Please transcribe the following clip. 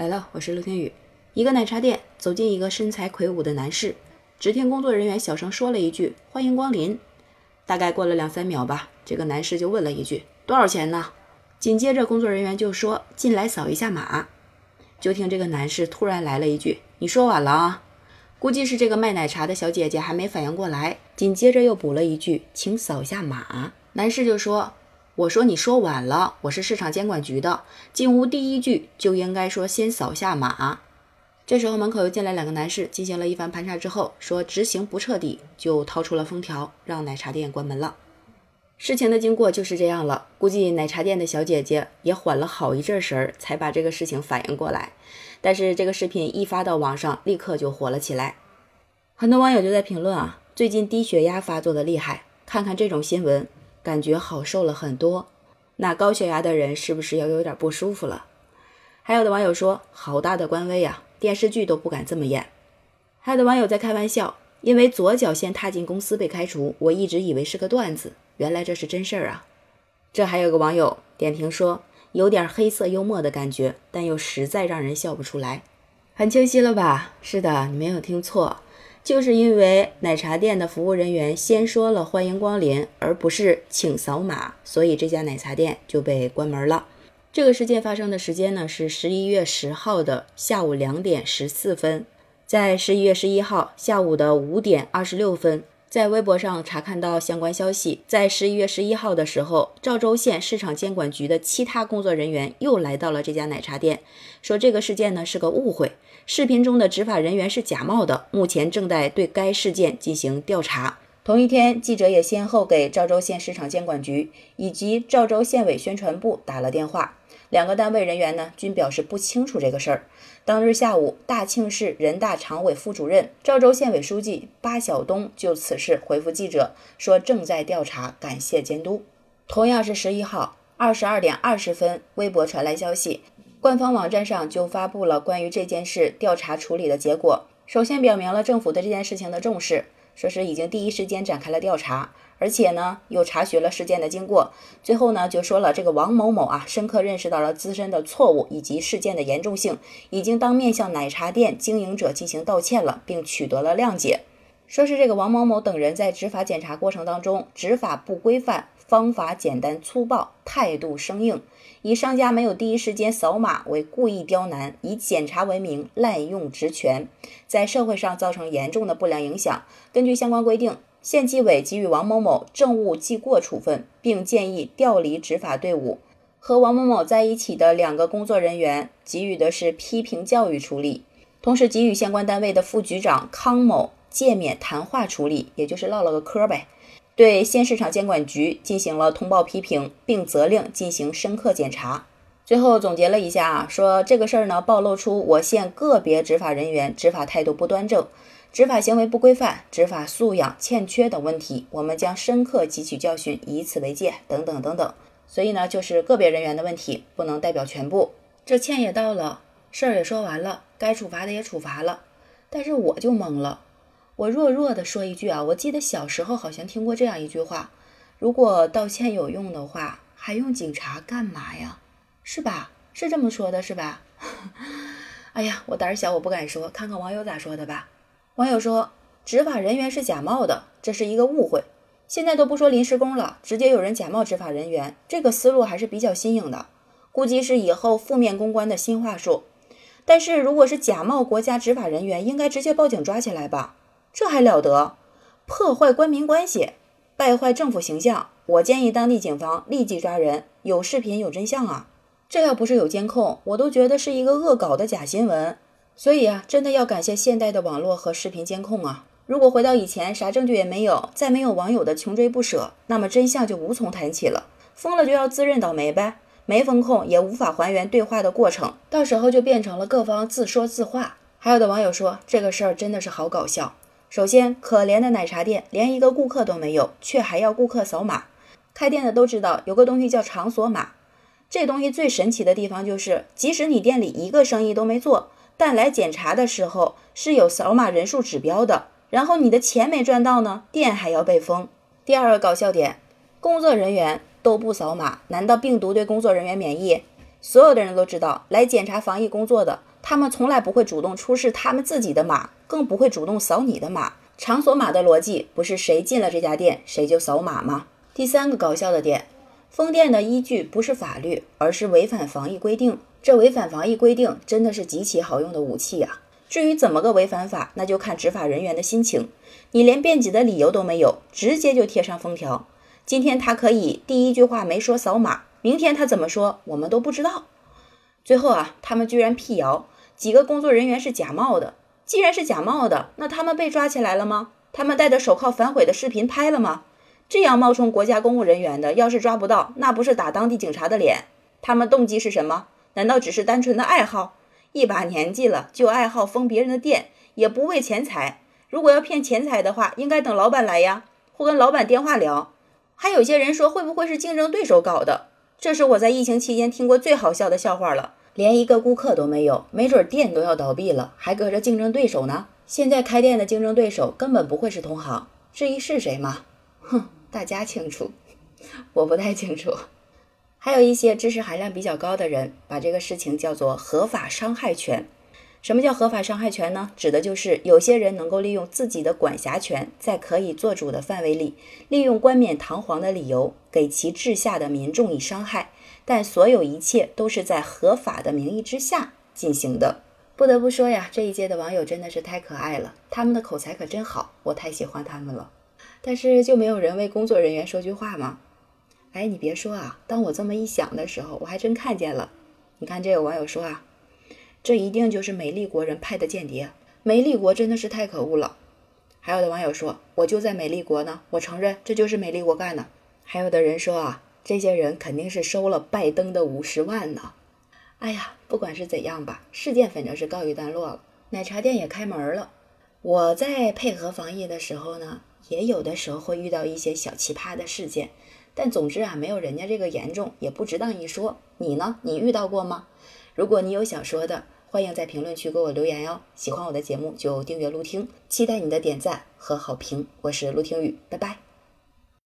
来了，我是陆天宇。一个奶茶店走进一个身材魁梧的男士，只听工作人员小声说了一句“欢迎光临”。大概过了两三秒吧，这个男士就问了一句：“多少钱呢？”紧接着工作人员就说：“进来扫一下码。”就听这个男士突然来了一句：“你说晚了啊？”估计是这个卖奶茶的小姐姐还没反应过来，紧接着又补了一句：“请扫一下码。”男士就说：“我说你说晚了，我是市场监管局的，进屋第一句就应该说先扫下码。”这时候门口又进来两个男士，进行了一番盘查之后，说执行不彻底，就掏出了封条，让奶茶店关门了。事情的经过就是这样了，估计奶茶店的小姐姐也缓了好一阵神儿，才把这个事情反应过来。但是这个视频一发到网上，立刻就火了起来，很多网友就在评论啊，最近低血压发作的厉害，看看这种新闻，感觉好受了很多。那高血压的人是不是要有点不舒服了？还有的网友说，好大的官威啊！电视剧都不敢这么演。还有的网友在开玩笑，因为左脚先踏进公司被开除，我一直以为是个段子，原来这是真事儿啊！这还有个网友点评说，有点黑色幽默的感觉，但又实在让人笑不出来。很清晰了吧？是的，你没有听错，就是因为奶茶店的服务人员先说了欢迎光临，而不是请扫码，所以这家奶茶店就被关门了。这个事件发生的时间呢是十一月十号的下午两点十四分，在十一月十一号下午的五点二十六分，在微博上查看到相关消息，在十一月十一号的时候，赵州县市场监管局的其他工作人员又来到了这家奶茶店，说这个事件呢是个误会，视频中的执法人员是假冒的，目前正在对该事件进行调查。同一天，记者也先后给赵州县市场监管局以及赵州县委宣传部打了电话。两个单位人员呢，均表示不清楚这个事儿。当日下午，大庆市人大常委副主任、赵州县委书记巴晓东就此事回复记者说：“正在调查，感谢监督。”同样是十一号二十二点二十分，微博传来消息，官方网站上就发布了关于这件事调查处理的结果。首先表明了政府对这件事情的重视，说是已经第一时间展开了调查。而且呢，又查询了事件的经过，最后呢，就说了这个王某某啊，深刻认识到了自身的错误以及事件的严重性，已经当面向奶茶店经营者进行道歉了，并取得了谅解。说是这个王某某等人在执法检查过程当中，执法不规范，方法简单粗暴，态度生硬，以商家没有第一时间扫码为故意刁难，以检查为名滥用职权，在社会上造成严重的不良影响。根据相关规定。县纪委给予王某某政务记过处分，并建议调离执法队伍。和王某某在一起的两个工作人员给予的是批评教育处理，同时给予相关单位的副局长康某诫勉谈话处理，也就是唠了个嗑呗。对县市场监管局进行了通报批评，并责令进行深刻检查。最后总结了一下啊，说这个事儿呢，暴露出我县个别执法人员执法态度不端正。执法行为不规范、执法素养欠缺等问题，我们将深刻汲取教训，以此为戒，等等等等。所以呢，就是个别人员的问题，不能代表全部。这歉也道了，事儿也说完了，该处罚的也处罚了。但是我就懵了，我弱弱的说一句啊，我记得小时候好像听过这样一句话：如果道歉有用的话，还用警察干嘛呀？是吧？是这么说的，是吧？哎呀，我胆小，我不敢说，看看网友咋说的吧。网友说，执法人员是假冒的，这是一个误会。现在都不说临时工了，直接有人假冒执法人员，这个思路还是比较新颖的，估计是以后负面公关的新话术。但是如果是假冒国家执法人员，应该直接报警抓起来吧？这还了得？破坏官民关系，败坏政府形象。我建议当地警方立即抓人，有视频有真相啊！这要不是有监控，我都觉得是一个恶搞的假新闻。所以啊，真的要感谢现代的网络和视频监控啊！如果回到以前，啥证据也没有，再没有网友的穷追不舍，那么真相就无从谈起了。封了就要自认倒霉呗，没封控也无法还原对话的过程，到时候就变成了各方自说自话。还有的网友说，这个事儿真的是好搞笑。首先，可怜的奶茶店连一个顾客都没有，却还要顾客扫码。开店的都知道有个东西叫场所码，这东西最神奇的地方就是，即使你店里一个生意都没做。但来检查的时候是有扫码人数指标的，然后你的钱没赚到呢，店还要被封。第二个搞笑点，工作人员都不扫码，难道病毒对工作人员免疫？所有的人都知道，来检查防疫工作的他们从来不会主动出示他们自己的码，更不会主动扫你的码。场所码的逻辑不是谁进了这家店谁就扫码吗？第三个搞笑的点，封店的依据不是法律，而是违反防疫规定。这违反防疫规定真的是极其好用的武器呀！至于怎么个违反法，那就看执法人员的心情。你连辩解的理由都没有，直接就贴上封条。今天他可以第一句话没说扫码，明天他怎么说我们都不知道。最后啊，他们居然辟谣，几个工作人员是假冒的。既然是假冒的，那他们被抓起来了吗？他们戴着手铐反悔的视频拍了吗？这样冒充国家公务人员的，要是抓不到，那不是打当地警察的脸？他们动机是什么？难道只是单纯的爱好？一把年纪了就爱好封别人的店，也不为钱财。如果要骗钱财的话，应该等老板来呀，或跟老板电话聊。还有些人说，会不会是竞争对手搞的？这是我在疫情期间听过最好笑的笑话了。连一个顾客都没有，没准店都要倒闭了，还搁着竞争对手呢。现在开店的竞争对手根本不会是同行。至于是谁吗？哼，大家清楚，我不太清楚。还有一些知识含量比较高的人，把这个事情叫做合法伤害权。什么叫合法伤害权呢？指的就是有些人能够利用自己的管辖权，在可以做主的范围里，利用冠冕堂皇的理由，给其治下的民众以伤害。但所有一切都是在合法的名义之下进行的。不得不说呀，这一届的网友真的是太可爱了，他们的口才可真好，我太喜欢他们了。但是就没有人为工作人员说句话吗？哎，你别说啊，当我这么一想的时候，我还真看见了。你看，这有网友说啊，这一定就是美丽国人派的间谍。美丽国真的是太可恶了。还有的网友说，我就在美丽国呢，我承认这就是美丽国干的。还有的人说啊，这些人肯定是收了拜登的五十万呢。哎呀，不管是怎样吧，事件反正是告一段落了，奶茶店也开门了。我在配合防疫的时候呢，也有的时候会遇到一些小奇葩的事件。但总之啊，没有人家这个严重，也不值当一说。你呢？你遇到过吗？如果你有想说的，欢迎在评论区给我留言哟。喜欢我的节目就订阅陆听，期待你的点赞和好评。我是陆听雨，拜拜。